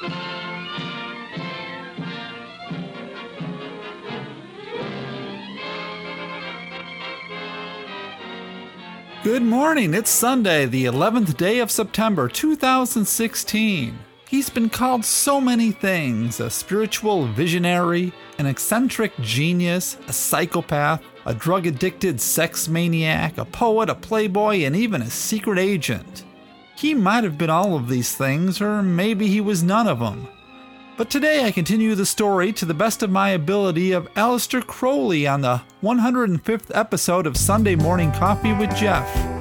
Good morning. It's Sunday, the 11th day of September 2016. He's been called so many things a spiritual visionary, an eccentric genius, a psychopath, a drug addicted sex maniac, a poet, a playboy, and even a secret agent. He might have been all of these things, or maybe he was none of them. But today I continue the story to the best of my ability of Aleister Crowley on the 105th episode of Sunday Morning Coffee with Jeff.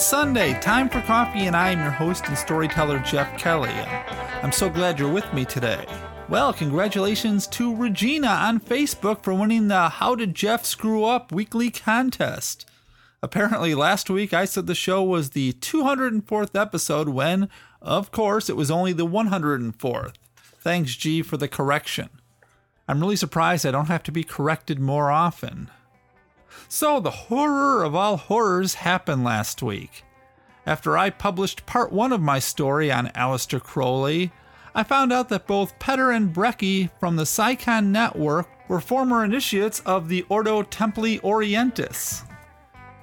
It's Sunday, time for coffee, and I am your host and storyteller, Jeff Kelly. I'm so glad you're with me today. Well, congratulations to Regina on Facebook for winning the How Did Jeff Screw Up weekly contest. Apparently, last week I said the show was the 204th episode when, of course, it was only the 104th. Thanks, G, for the correction. I'm really surprised I don't have to be corrected more often. So, the horror of all horrors happened last week. After I published part one of my story on Aleister Crowley, I found out that both Petter and Brecky from the CSICON Network were former initiates of the Ordo Templi Orientis.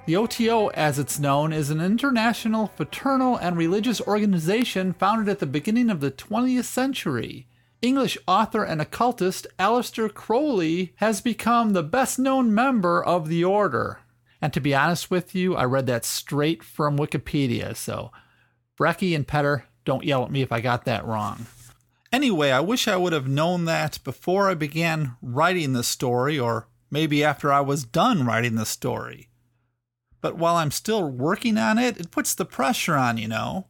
The OTO, as it's known, is an international fraternal and religious organization founded at the beginning of the 20th century. English author and occultist Aleister Crowley has become the best known member of the order. And to be honest with you, I read that straight from Wikipedia, so Brecky and Petter, don't yell at me if I got that wrong. Anyway, I wish I would have known that before I began writing the story, or maybe after I was done writing the story. But while I'm still working on it, it puts the pressure on, you know.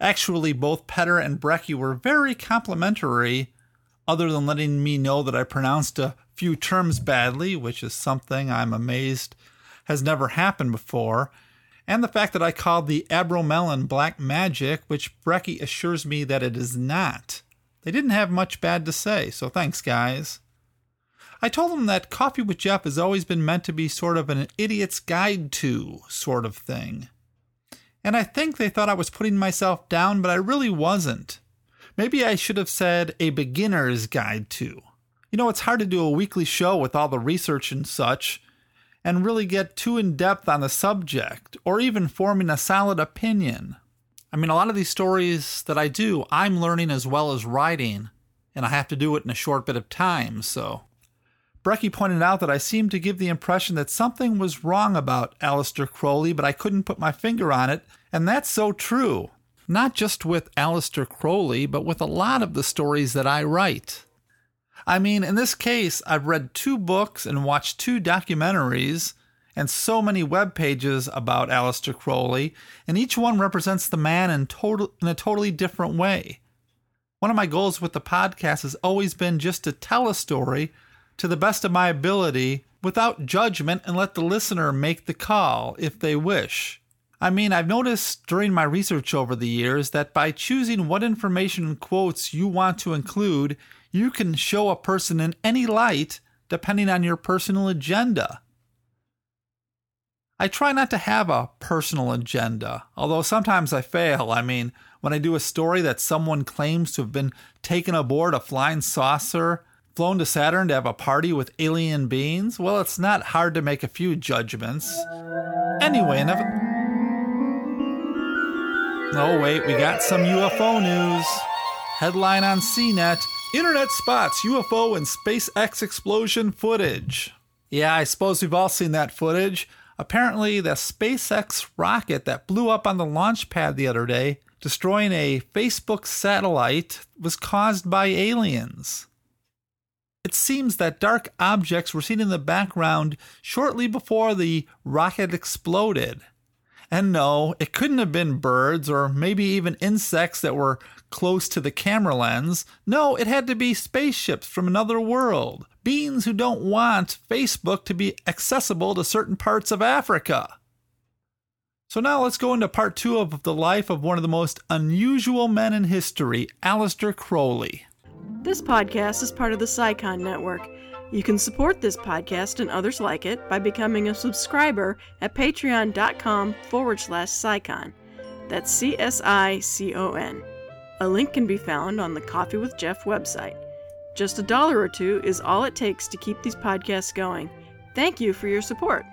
Actually, both Petter and Brecky were very complimentary, other than letting me know that I pronounced a few terms badly, which is something I'm amazed has never happened before, and the fact that I called the Abramelin black magic, which Brecky assures me that it is not. They didn't have much bad to say, so thanks, guys. I told them that Coffee with Jeff has always been meant to be sort of an idiot's guide to sort of thing. And I think they thought I was putting myself down, but I really wasn't. Maybe I should have said a beginner's guide to. You know, it's hard to do a weekly show with all the research and such, and really get too in depth on the subject, or even forming a solid opinion. I mean, a lot of these stories that I do, I'm learning as well as writing, and I have to do it in a short bit of time, so. Brecky pointed out that I seemed to give the impression that something was wrong about Aleister Crowley, but I couldn't put my finger on it, and that's so true. Not just with Aleister Crowley, but with a lot of the stories that I write. I mean, in this case, I've read two books and watched two documentaries and so many web pages about Aleister Crowley, and each one represents the man in, total, in a totally different way. One of my goals with the podcast has always been just to tell a story to the best of my ability without judgment and let the listener make the call if they wish. I mean, I've noticed during my research over the years that by choosing what information and quotes you want to include, you can show a person in any light depending on your personal agenda. I try not to have a personal agenda, although sometimes I fail. I mean, when I do a story that someone claims to have been taken aboard a flying saucer, flown to Saturn to have a party with alien beings, well, it's not hard to make a few judgments. Anyway, enough. Oh, wait, we got some UFO news. Headline on CNET Internet spots UFO and SpaceX explosion footage. Yeah, I suppose we've all seen that footage. Apparently, the SpaceX rocket that blew up on the launch pad the other day, destroying a Facebook satellite, was caused by aliens. It seems that dark objects were seen in the background shortly before the rocket exploded. And no, it couldn't have been birds or maybe even insects that were close to the camera lens. No, it had to be spaceships from another world. Beings who don't want Facebook to be accessible to certain parts of Africa. So now let's go into part two of the life of one of the most unusual men in history, Aleister Crowley. This podcast is part of the CSICON Network. You can support this podcast and others like it by becoming a subscriber at patreon.com forward slash CSICON. That's C S I C O N. A link can be found on the Coffee with Jeff website. Just a dollar or two is all it takes to keep these podcasts going. Thank you for your support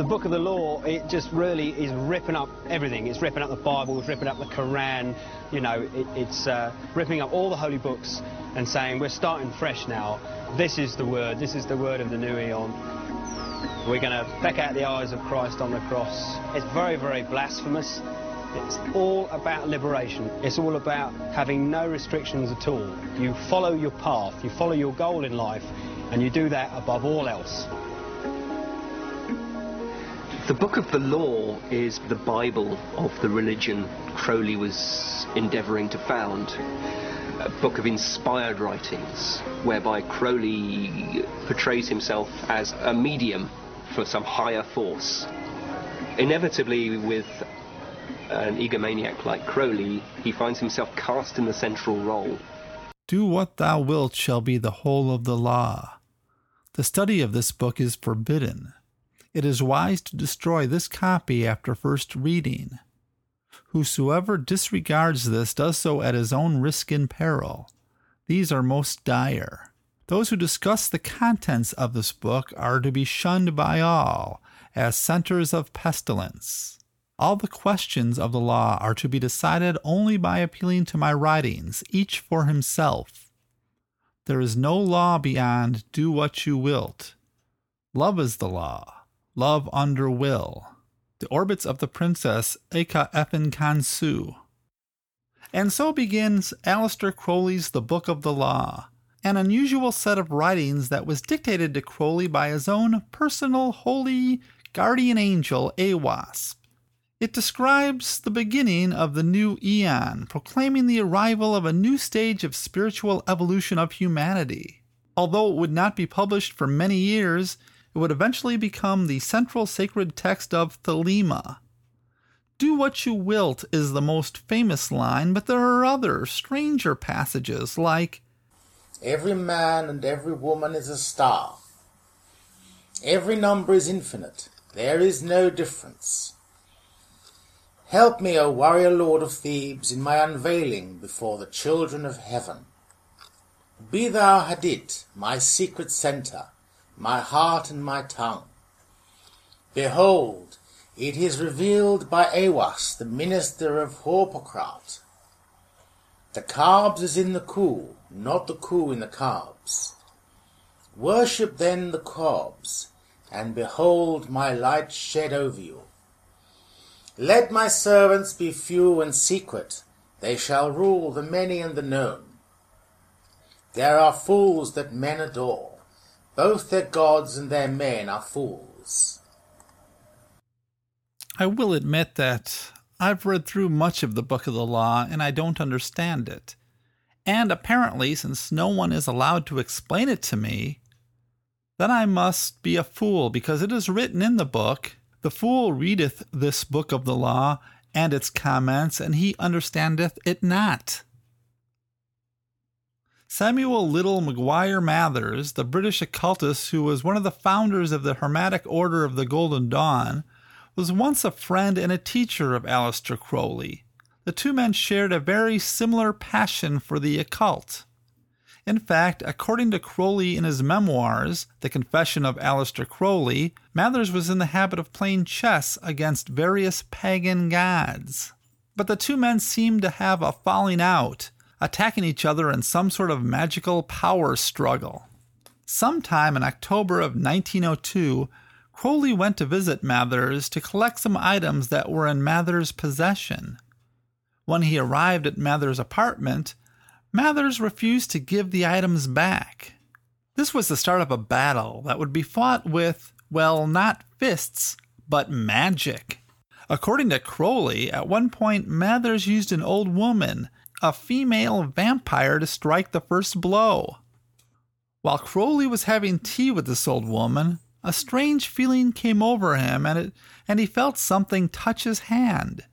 the book of the law, it just really is ripping up everything. It's ripping up the Bible, it's ripping up the Quran, you know, it, it's uh, ripping up all the holy books and saying we're starting fresh now. This is the word, this is the word of the new eon. We're going to peck out the eyes of Christ on the cross. It's very, very blasphemous. It's all about liberation. It's all about having no restrictions at all. You follow your path, you follow your goal in life, and you do that above all else. The Book of the Law is the Bible of the religion Crowley was endeavouring to found. A book of inspired writings, whereby Crowley portrays himself as a medium for some higher force. Inevitably, with an egomaniac like Crowley, he finds himself cast in the central role. Do what thou wilt shall be the whole of the law. The study of this book is forbidden it is wise to destroy this copy after first reading. Whosoever disregards this does so at his own risk and peril. These are most dire. Those who discuss the contents of this book are to be shunned by all as centers of pestilence. All the questions of the law are to be decided only by appealing to my writings, each for himself. There is no law beyond do what you wilt. Love is the law. Love Under Will, The Orbits of the Princess Ankh-af-na-khonsu. And so begins Aleister Crowley's The Book of the Law, an unusual set of writings that was dictated to Crowley by his own personal holy guardian angel, Aiwass. It describes the beginning of the new eon, proclaiming the arrival of a new stage of spiritual evolution of humanity. Although it would not be published for many years, it would eventually become the central sacred text of Thelema. Do what you wilt is the most famous line, but there are other, stranger passages like Every man and every woman is a star. Every number is infinite. There is no difference. Help me, O warrior lord of Thebes, in my unveiling before the children of heaven. Be thou Hadit, my secret centre, my heart and my tongue. Behold, it is revealed by Aiwass, the minister of Hoor-paar-kraat. The Khabs is in the Khu, not the Khu in the Khabs. Worship then the Khabs, and behold my light shed over you. Let my servants be few and secret, they shall rule the many and the known. There are fools that men adore, both their gods and their men are fools. I will admit that I've read through much of the Book of the Law and I don't understand it. And apparently, since no one is allowed to explain it to me, then I must be a fool because it is written in the book The fool readeth this book of the law and its comments, and he understandeth it not. Samuel Liddell MacGregor Mathers, the British occultist who was one of the founders of the Hermetic Order of the Golden Dawn, was once a friend and a teacher of Aleister Crowley. The two men shared a very similar passion for the occult. In fact, according to Crowley in his memoirs, The Confession of Aleister Crowley, Mathers was in the habit of playing chess against various pagan gods. But the two men seemed to have a falling out, attacking each other in some sort of magical power struggle. Sometime in October of 1902, Crowley went to visit Mathers to collect some items that were in Mathers' possession. When he arrived at Mathers' apartment, Mathers refused to give the items back. This was the start of a battle that would be fought with, well, not fists, but magic. According to Crowley, at one point Mathers used an old woman, a female vampire, to strike the first blow. While Crowley was having tea with this old woman, a strange feeling came over him and, it, and he felt something touch his hand.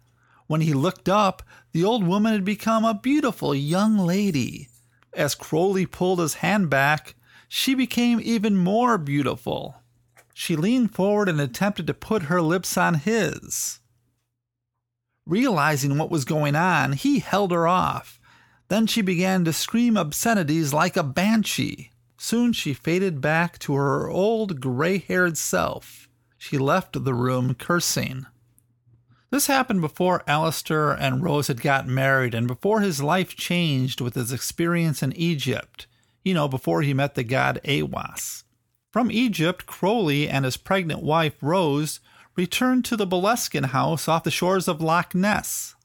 When he looked up, the old woman had become a beautiful young lady. As Crowley pulled his hand back, she became even more beautiful. She leaned forward and attempted to put her lips on his. Realizing what was going on, he held her off. Then she began to scream obscenities like a banshee. Soon she faded back to her old gray haired self. She left the room cursing. This happened before Alistair and Rose had got married and before his life changed with his experience in Egypt, you know, before he met the god Aiwass. From Egypt, Crowley and his pregnant wife Rose returned to the Boleskine house off the shores of Loch Ness.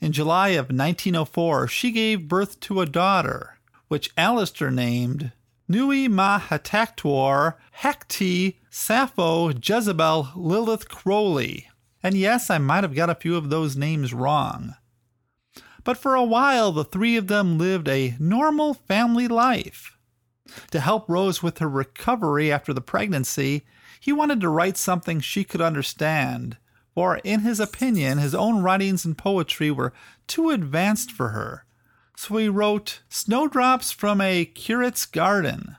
In July of 1904, she gave birth to a daughter, which Alistair named Nui Ma Hataktor Hekti Sappho Jezebel Lilith Crowley. And yes, I might have got a few of those names wrong. But for a while, the three of them lived a normal family life. To help Rose with her recovery after the pregnancy, he wanted to write something she could understand, for in his opinion, his own writings and poetry were too advanced for her. So he wrote Snowdrops from a Curate's Garden.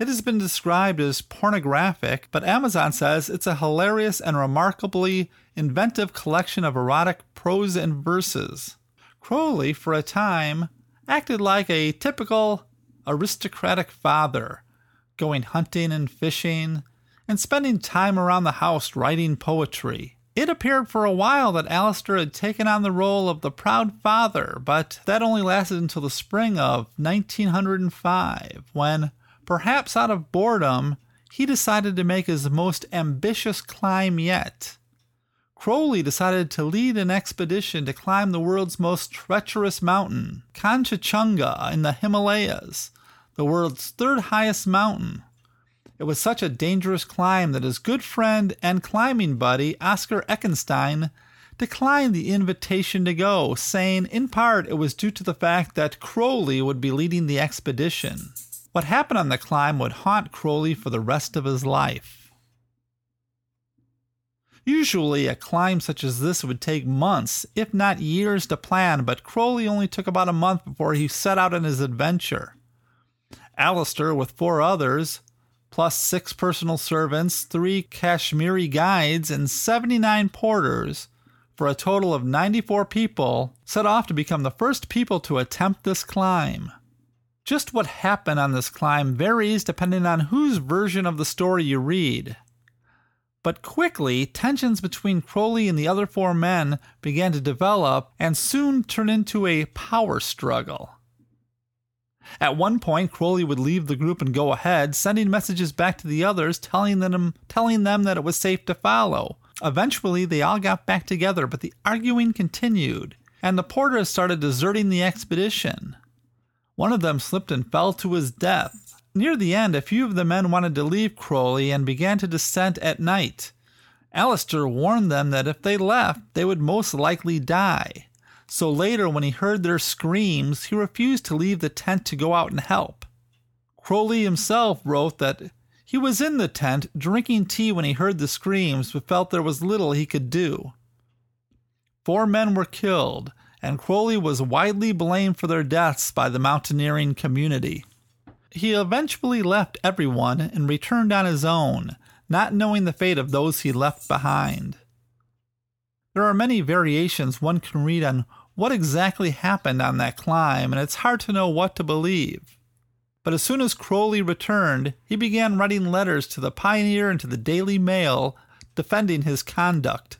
It has been described as pornographic, but Amazon says it's a hilarious and remarkably inventive collection of erotic prose and verses. Crowley, for a time, acted like a typical aristocratic father, going hunting and fishing, and spending time around the house writing poetry. It appeared for a while that Alistair had taken on the role of the proud father, but that only lasted until the spring of 1905, when, perhaps out of boredom, he decided to make his most ambitious climb yet. Crowley decided to lead an expedition to climb the world's most treacherous mountain, Kangchenjunga in the Himalayas, the world's third highest mountain. It was such a dangerous climb that his good friend and climbing buddy, Oscar Eckenstein, declined the invitation to go, saying in part it was due to the fact that Crowley would be leading the expedition. What happened on the climb would haunt Crowley for the rest of his life. Usually, a climb such as this would take months, if not years, to plan, but Crowley only took about a month before he set out on his adventure. Alistair, with four others, plus six personal servants, three Kashmiri guides, and 79 porters, for a total of 94 people, set off to become the first people to attempt this climb. Just what happened on this climb varies depending on whose version of the story you read. But quickly, tensions between Crowley and the other four men began to develop and soon turned into a power struggle. At one point, Crowley would leave the group and go ahead, sending messages back to the others telling them, telling them that it was safe to follow. Eventually, they all got back together, but the arguing continued, and the porters started deserting the expedition. One of them slipped and fell to his death. Near the end, a few of the men wanted to leave Crowley and began to descend at night. Alistair warned them that if they left, they would most likely die so later, when he heard their screams, he refused to leave the tent to go out and help. Crowley himself wrote that he was in the tent drinking tea when he heard the screams, but felt there was little he could do. Four men were killed, and Crowley was widely blamed for their deaths by the mountaineering community. He eventually left everyone and returned on his own, not knowing the fate of those he left behind. There are many variations one can read on what exactly happened on that climb, and it's hard to know what to believe. But as soon as Crowley returned, he began writing letters to the Pioneer and to the Daily Mail defending his conduct.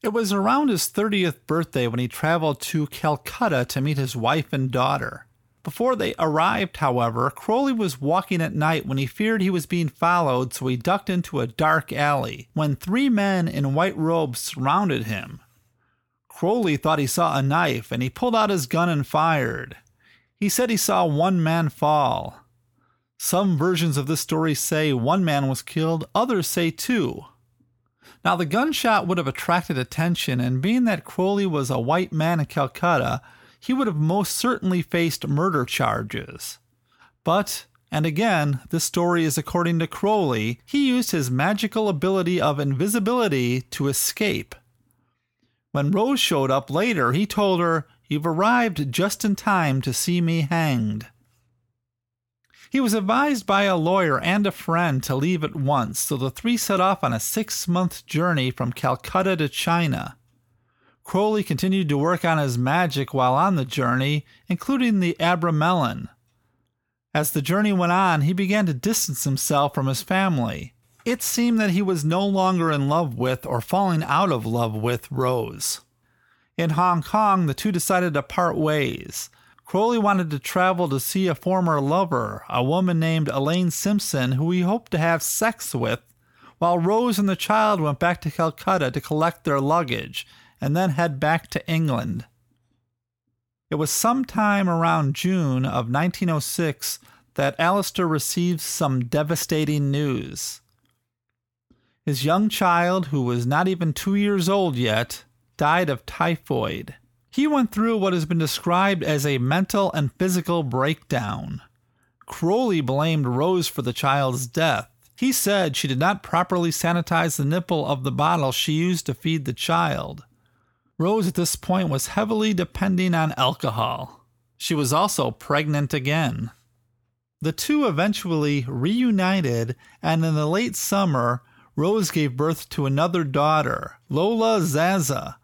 It was around his 30th birthday when he traveled to Calcutta to meet his wife and daughter. Before they arrived, however, Crowley was walking at night when he feared he was being followed, so he ducked into a dark alley when three men in white robes surrounded him. Crowley thought he saw a knife and he pulled out his gun and fired. He said he saw one man fall. Some versions of this story say one man was killed, others say two. Now, the gunshot would have attracted attention, and being that Crowley was a white man in Calcutta, he would have most certainly faced murder charges. But, and again, this story is according to Crowley, he used his magical ability of invisibility to escape. When Rose showed up later, he told her, You've arrived just in time to see me hanged. He was advised by a lawyer and a friend to leave at once, so the three set off on a six month journey from Calcutta to China. Crowley continued to work on his magic while on the journey, including the Abramelin. As the journey went on, he began to distance himself from his family. It seemed that he was no longer in love with or falling out of love with Rose. In Hong Kong, the two decided to part ways. Crowley wanted to travel to see a former lover, a woman named Elaine Simpson, who he hoped to have sex with, while Rose and the child went back to Calcutta to collect their luggage and then head back to England. It was sometime around June of 1906 that Alistair received some devastating news. His young child, who was not even two years old yet, died of typhoid. He went through what has been described as a mental and physical breakdown. Crowley blamed Rose for the child's death. He said she did not properly sanitize the nipple of the bottle she used to feed the child. Rose at this point was heavily depending on alcohol. She was also pregnant again. The two eventually reunited, and in the late summer, Rose gave birth to another daughter, Lola Zaza,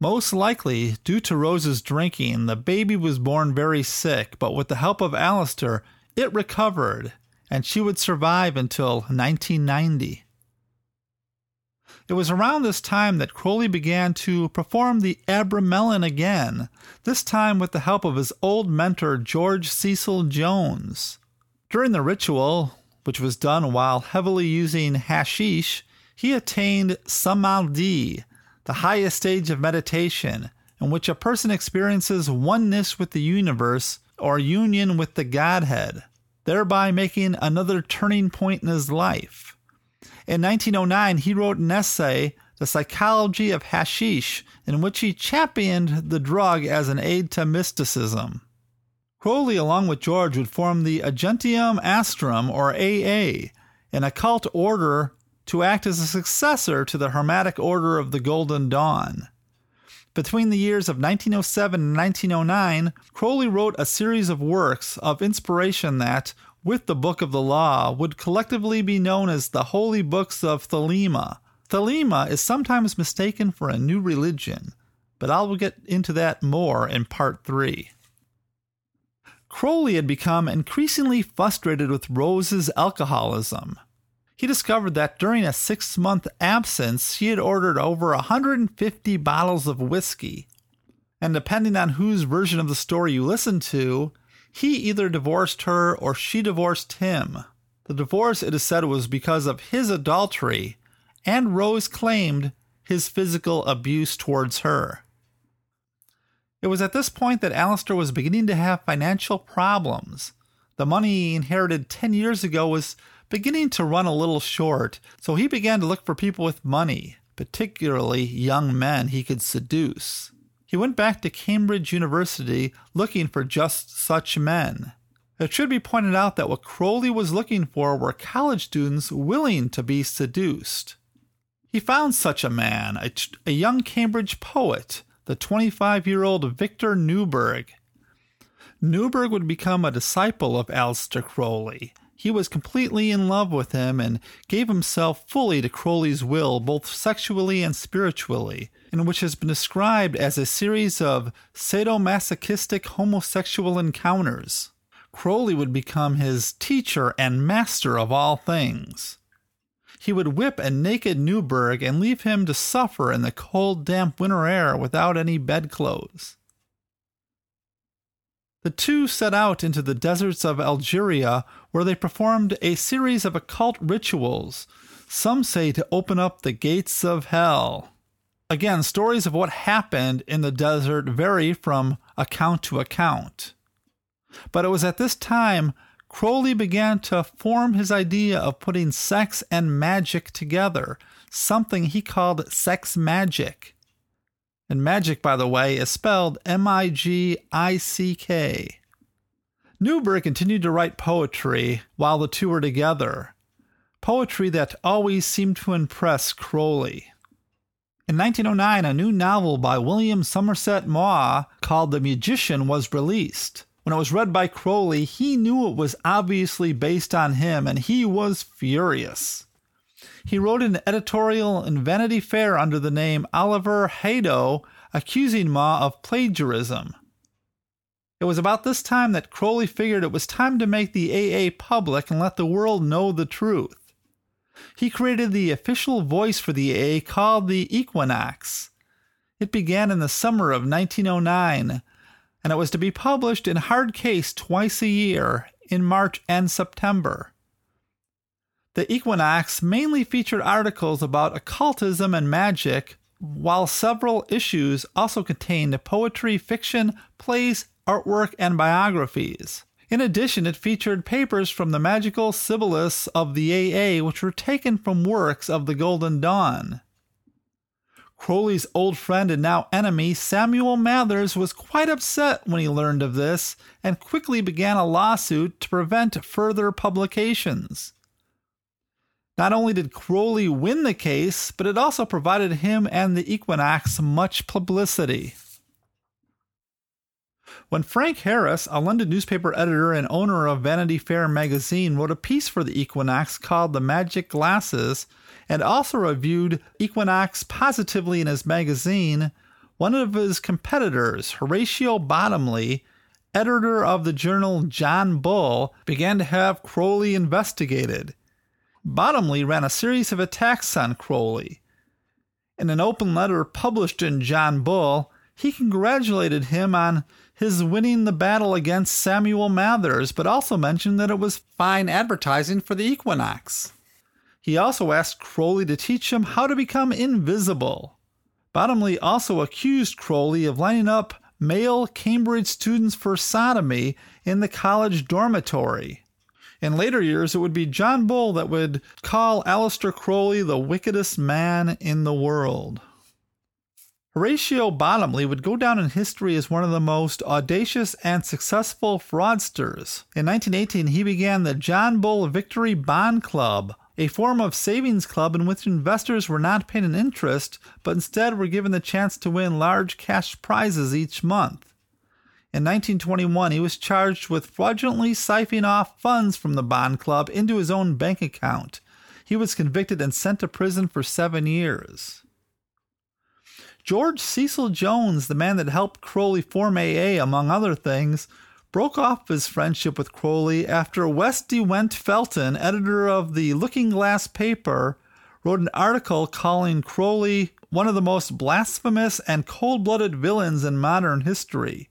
most likely, due to Rose's drinking, the baby was born very sick, but with the help of Alistair, it recovered, and she would survive until 1990. It was around this time that Crowley began to perform the Abramelin again, this time with the help of his old mentor George Cecil Jones. During the ritual, which was done while heavily using hashish, he attained samadhi, the highest stage of meditation, in which a person experiences oneness with the universe or union with the Godhead, thereby making another turning point in his life. In 1909, he wrote an essay, The Psychology of Hashish, in which he championed the drug as an aid to mysticism. Crowley, along with George, would form the Argenteum Astrum, or AA, an occult order to act as a successor to the Hermetic Order of the Golden Dawn. Between the years of 1907 and 1909, Crowley wrote a series of works of inspiration that, with the Book of the Law, would collectively be known as the Holy Books of Thelema. Thelema is sometimes mistaken for a new religion, but I will get into that more in part 3. Crowley had become increasingly frustrated with Rose's alcoholism he discovered that during a six month absence, she had ordered over 150 bottles of whiskey. And depending on whose version of the story you listen to, he either divorced her or she divorced him. The divorce, it is said, was because of his adultery, and Rose claimed his physical abuse towards her. It was at this point that Alistair was beginning to have financial problems. The money he inherited 10 years ago was beginning to run a little short, so he began to look for people with money, particularly young men he could seduce. He went back to Cambridge University looking for just such men. It should be pointed out that what Crowley was looking for were college students willing to be seduced. He found such a man, a, young Cambridge poet, the 25 year old Victor Neuburg. Neuburg would become a disciple of Aleister Crowley he was completely in love with him and gave himself fully to Crowley's will, both sexually and spiritually, in which has been described as a series of sadomasochistic homosexual encounters. Crowley would become his teacher and master of all things. He would whip a naked Neuburg and leave him to suffer in the cold, damp winter air without any bedclothes. The two set out into the deserts of Algeria, where they performed a series of occult rituals, some say to open up the gates of hell. Again, stories of what happened in the desert vary from account to account. But it was at this time Crowley began to form his idea of putting sex and magic together, something he called sex magic. And magic, by the way, is spelled M I G I C K. Neuburg continued to write poetry while the two were together, poetry that always seemed to impress Crowley. In 1909, a new novel by William Somerset Maugham called The Magician was released. When it was read by Crowley, he knew it was obviously based on him, and he was furious. He wrote an editorial in Vanity Fair under the name Oliver Haddo, accusing Ma of plagiarism. It was about this time that Crowley figured it was time to make the AA public and let the world know the truth. He created the official voice for the AA called the Equinox. It began in the summer of 1909, and it was to be published in hard case twice a year, in March and September. The Equinox mainly featured articles about occultism and magic, while several issues also contained poetry, fiction, plays, artwork, and biographies. In addition, it featured papers from the magical Sibyllists of the AA, which were taken from works of the Golden Dawn. Crowley's old friend and now enemy, Samuel Mathers, was quite upset when he learned of this and quickly began a lawsuit to prevent further publications. Not only did Crowley win the case, but it also provided him and the Equinox much publicity. When Frank Harris, a London newspaper editor and owner of Vanity Fair magazine, wrote a piece for the Equinox called The Magic Glasses and also reviewed Equinox positively in his magazine, one of his competitors, Horatio Bottomley, editor of the journal John Bull, began to have Crowley investigated. Bottomley ran a series of attacks on Crowley. In an open letter published in John Bull, he congratulated him on his winning the battle against Samuel Mathers, but also mentioned that it was fine advertising for the Equinox. He also asked Crowley to teach him how to become invisible. Bottomley also accused Crowley of lining up male Cambridge students for sodomy in the college dormitory. In later years, it would be John Bull that would call Aleister Crowley the wickedest man in the world. Horatio Bottomley would go down in history as one of the most audacious and successful fraudsters. In 1918, he began the John Bull Victory Bond Club, a form of savings club in which investors were not paid an interest, but instead were given the chance to win large cash prizes each month. In 1921, he was charged with fraudulently siphoning off funds from the Bond Club into his own bank account. He was convicted and sent to prison for seven years. George Cecil Jones, the man that helped Crowley form AA, among other things, broke off his friendship with Crowley after West de Wend Fenton, editor of the Looking Glass paper, wrote an article calling Crowley one of the most blasphemous and cold blooded villains in modern history.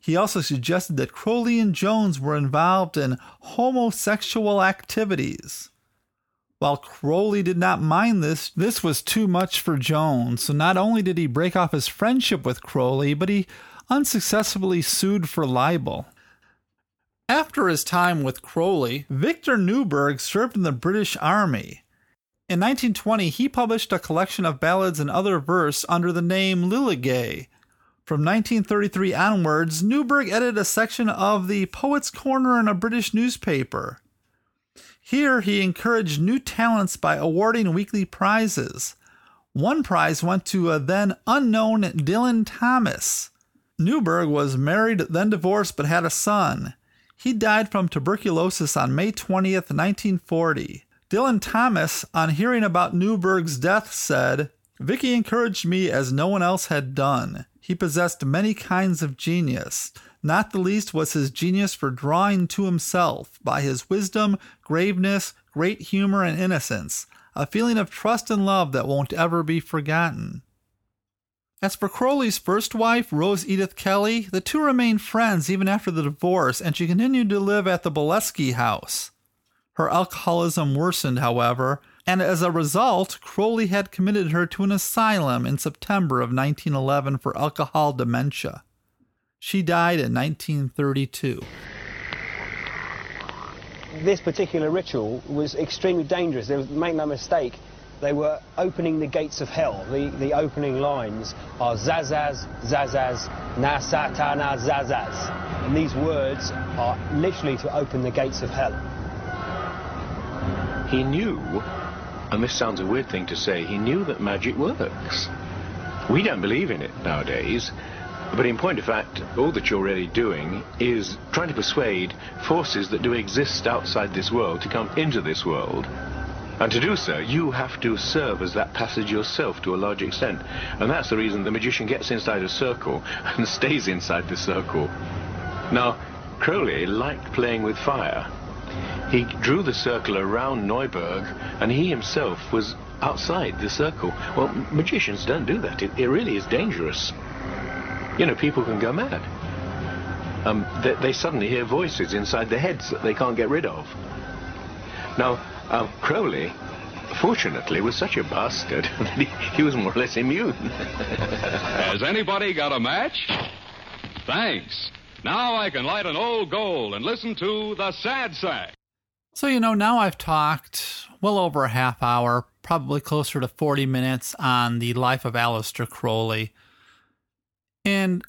He also suggested that Crowley and Jones were involved in homosexual activities. While Crowley did not mind this, this was too much for Jones. So not only did he break off his friendship with Crowley, but he unsuccessfully sued for libel. After his time with Crowley, Victor Neuburg served in the British Army. In 1920, he published a collection of ballads and other verse under the name Lillygay. From 1933 onwards, Neuburg edited a section of the Poets' Corner in a British newspaper. Here, he encouraged new talents by awarding weekly prizes. One prize went to a then unknown Dylan Thomas. Neuburg was married, then divorced, but had a son. He died from tuberculosis on May 20th, 1940. Dylan Thomas, on hearing about Neuburg's death, said, Vicky encouraged me as no one else had done. He possessed many kinds of genius. Not the least was his genius for drawing to himself, by his wisdom, graveness, great humor, and innocence, a feeling of trust and love that won't ever be forgotten. As for Crowley's first wife, Rose Edith Kelly, the two remained friends even after the divorce, and she continued to live at the Boleskine house. Her alcoholism worsened, however, and as a result, Crowley had committed her to an asylum in September of 1911 for alcohol dementia. She died in 1932. this particular ritual was extremely dangerous. There was, make no mistake, they were opening the gates of hell. The, the opening lines are Zazaz, Zazaz, Na Satana Zazaz. And these words are literally to open the gates of hell. He knew, and this sounds a weird thing to say, he knew that magic works. We don't believe in it nowadays, but in point of fact, all that you're really doing is trying to persuade forces that do exist outside this world to come into this world. And to do so, you have to serve as that passage yourself to a large extent. And that's the reason the magician gets inside a circle and stays inside the circle. Now, Crowley liked playing with fire. He drew the circle around Neuburg, and he himself was outside the circle. Well, magicians don't do that. It, it really is dangerous. You know, people can go mad. Um, they, they suddenly hear voices inside their heads that they can't get rid of. Now, um, Crowley, fortunately, was such a bastard that he, he was more or less immune. Has anybody got a match? Thanks. Now I can light an old gold and listen to the sad sack. So, you know, now I've talked well over a half hour, probably closer to 40 minutes on the life of Aleister Crowley. And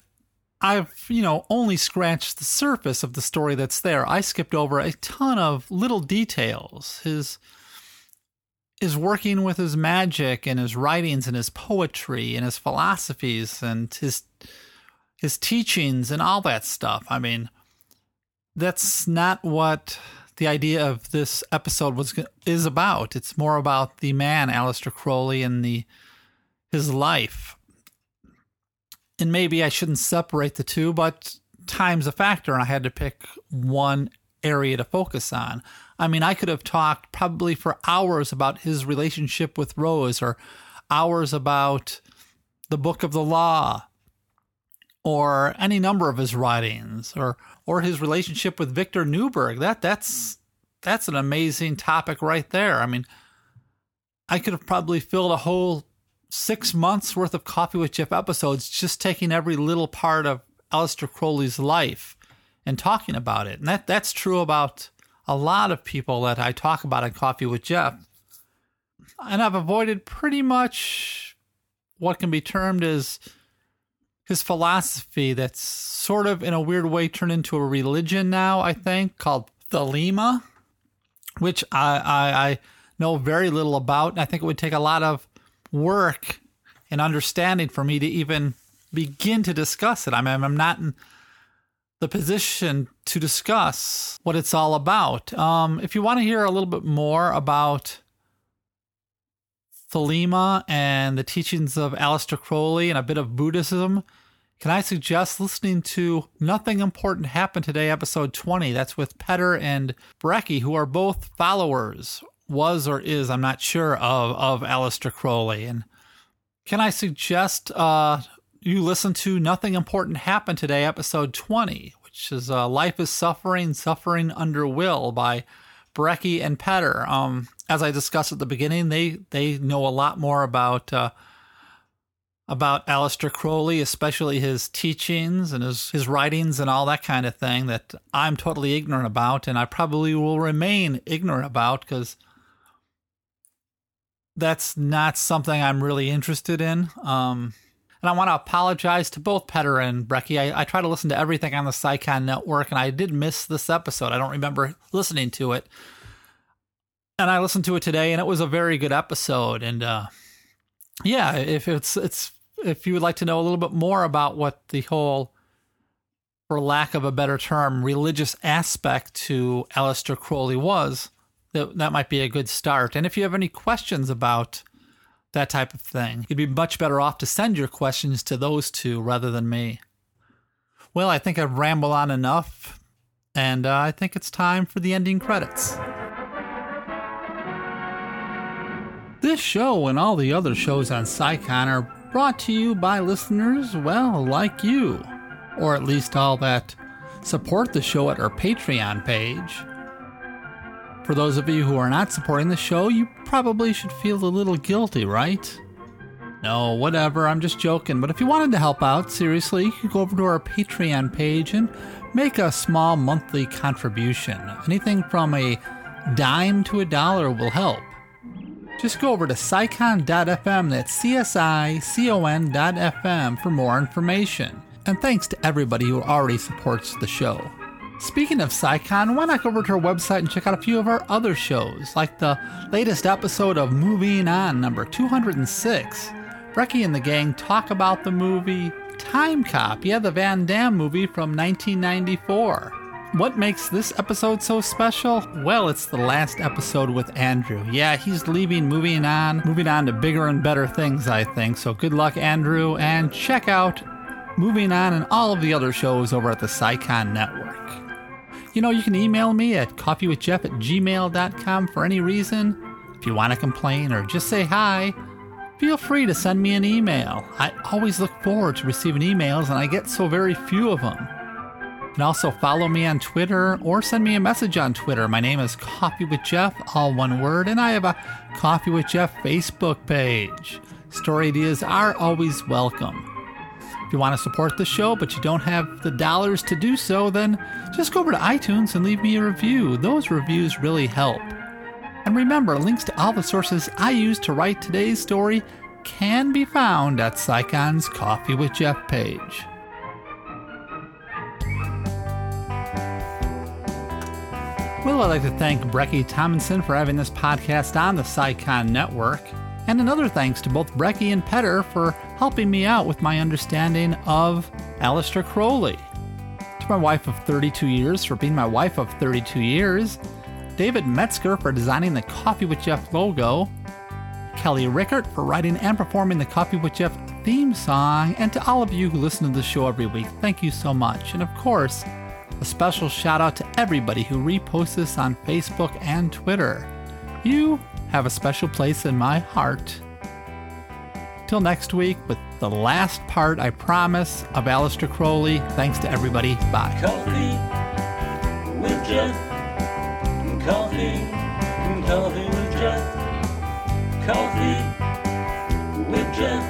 I've, you know, only scratched the surface of the story that's there. I skipped over a ton of little details. His his working with his magic and his writings and his poetry and his philosophies and his his teachings and all that stuff. I mean, that's not what the idea of this episode was is about. It's more about the man Aleister Crowley and the his life. And maybe I shouldn't separate the two, but time's a factor, and I had to pick one area to focus on. I mean, I could have talked probably for hours about his relationship with Rose, or hours about the Book of the Law, or any number of his writings, or or his relationship with Victor Neuburg. That that's that's an amazing topic right there. I mean, I could have probably filled a whole six months worth of Coffee with Jeff episodes just taking every little part of Aleister Crowley's life and talking about it. And that that's true about a lot of people that I talk about in Coffee with Jeff. And I've avoided pretty much what can be termed as his philosophy that's sort of in a weird way turned into a religion now, I think, called Thelema, which I, I, I know very little about. And I think it would take a lot of work and understanding for me to even begin to discuss it. I mean, I'm not in the position to discuss what it's all about. Um, if you want to hear a little bit more about Thelema and the teachings of Aleister Crowley and a bit of Buddhism, can I suggest listening to Nothing Important Happened Today, episode 20? That's with Petter and Brecky, who are both followers, was or is, I'm not sure, of, of Aleister Crowley. And can I suggest uh, you listen to Nothing Important Happened Today, episode 20, which is uh, Life is Suffering, Suffering Under Will by Brecky and Petter. Um, as I discussed at the beginning, they they know a lot more about uh, about Aleister Crowley, especially his teachings and his his writings and all that kind of thing that I'm totally ignorant about, and I probably will remain ignorant about because that's not something I'm really interested in. Um, and I want to apologize to both Petter and Brecky. I, I try to listen to everything on the CSICON network, and I did miss this episode. I don't remember listening to it and I listened to it today, and it was a very good episode. And uh, yeah, if it's it's if you would like to know a little bit more about what the whole, for lack of a better term, religious aspect to Aleister Crowley was, that that might be a good start. And if you have any questions about that type of thing, you'd be much better off to send your questions to those two rather than me. Well, I think I've rambled on enough, and uh, I think it's time for the ending credits. This show and all the other shows on CSICON are brought to you by listeners, well, like you, or at least all that support the show at our Patreon page. For those of you who are not supporting the show, you probably should feel a little guilty, right? No, whatever, I'm just joking. But if you wanted to help out, seriously, you could go over to our Patreon page and make a small monthly contribution. Anything from a dime to a dollar will help. Just go over to csicon.fm, that's C-S-I-C-O-N.fm for more information. And thanks to everybody who already supports the show. Speaking of CSICON, why not go over to our website and check out a few of our other shows, like the latest episode of Moving On, number 206. Brecky and the gang talk about the movie Time Cop, yeah, the Van Damme movie from 1994. What makes this episode so special? Well, it's the last episode with Andrew. Yeah, he's leaving, moving on, moving on to bigger and better things, I think. So good luck, Andrew, and check out Moving On and all of the other shows over at the CSICON Network. You know, you can email me at coffeewithjeff at gmail.com for any reason. If you want to complain or just say hi, feel free to send me an email. I always look forward to receiving emails, and I get so very few of them. You can also follow me on Twitter or send me a message on Twitter. My name is Coffee with Jeff, all one word, and I have a Coffee with Jeff Facebook page. Story ideas are always welcome. If you want to support the show but you don't have the dollars to do so, then just go over to iTunes and leave me a review. Those reviews really help. And remember, links to all the sources I used to write today's story can be found at CSICON's Coffee with Jeff page. Well, I'd like to thank Brecky Tomlinson for having this podcast on the CSICON Network. And another thanks to both Brecky and Petter for helping me out with my understanding of Aleister Crowley. To my wife of 32 years for being my wife of 32 years, David Metzger for designing the Coffee with Jeff logo, Kelly Rickert for writing and performing the Coffee with Jeff theme song, and to all of you who listen to the show every week, thank you so much. And of course, a special shout out to everybody who reposts this on Facebook and Twitter. You have a special place in my heart. Till next week with the last part, I promise, of Aleister Crowley. Thanks to everybody. Bye. Coffee with Jeff. Coffee, coffee with Jeff. Coffee with Jeff.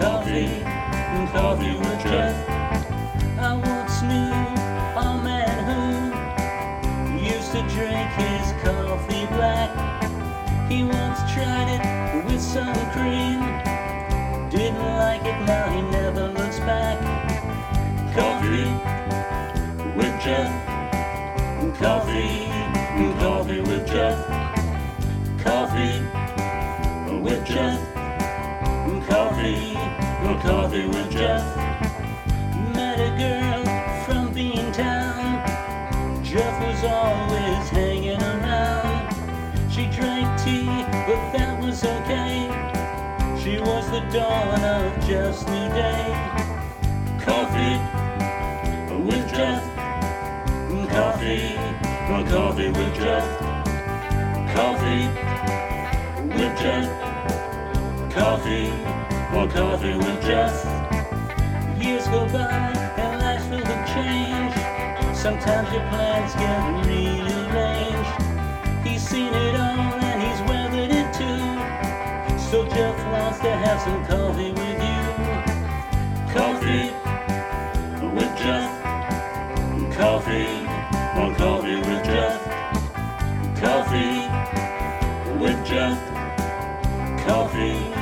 Coffee, coffee with Jeff. I once knew a man who used to drink his coffee black. He once tried it with some cream. Didn't like it, now he never looks back. Coffee with Jeff. Coffee, coffee with Jeff. Coffee with Jeff. Coffee, coffee with Jeff. Dawn of Jeff's new day. Coffee with Jeff. Coffee, coffee with Jeff. Coffee with Jeff. Coffee, coffee with Jeff. Years go by and filled with change. Sometimes your plans get rearranged. Jeff wants to have some coffee with you. Coffee with Jeff. Coffee, coffee with Jeff. Coffee with Jeff. Coffee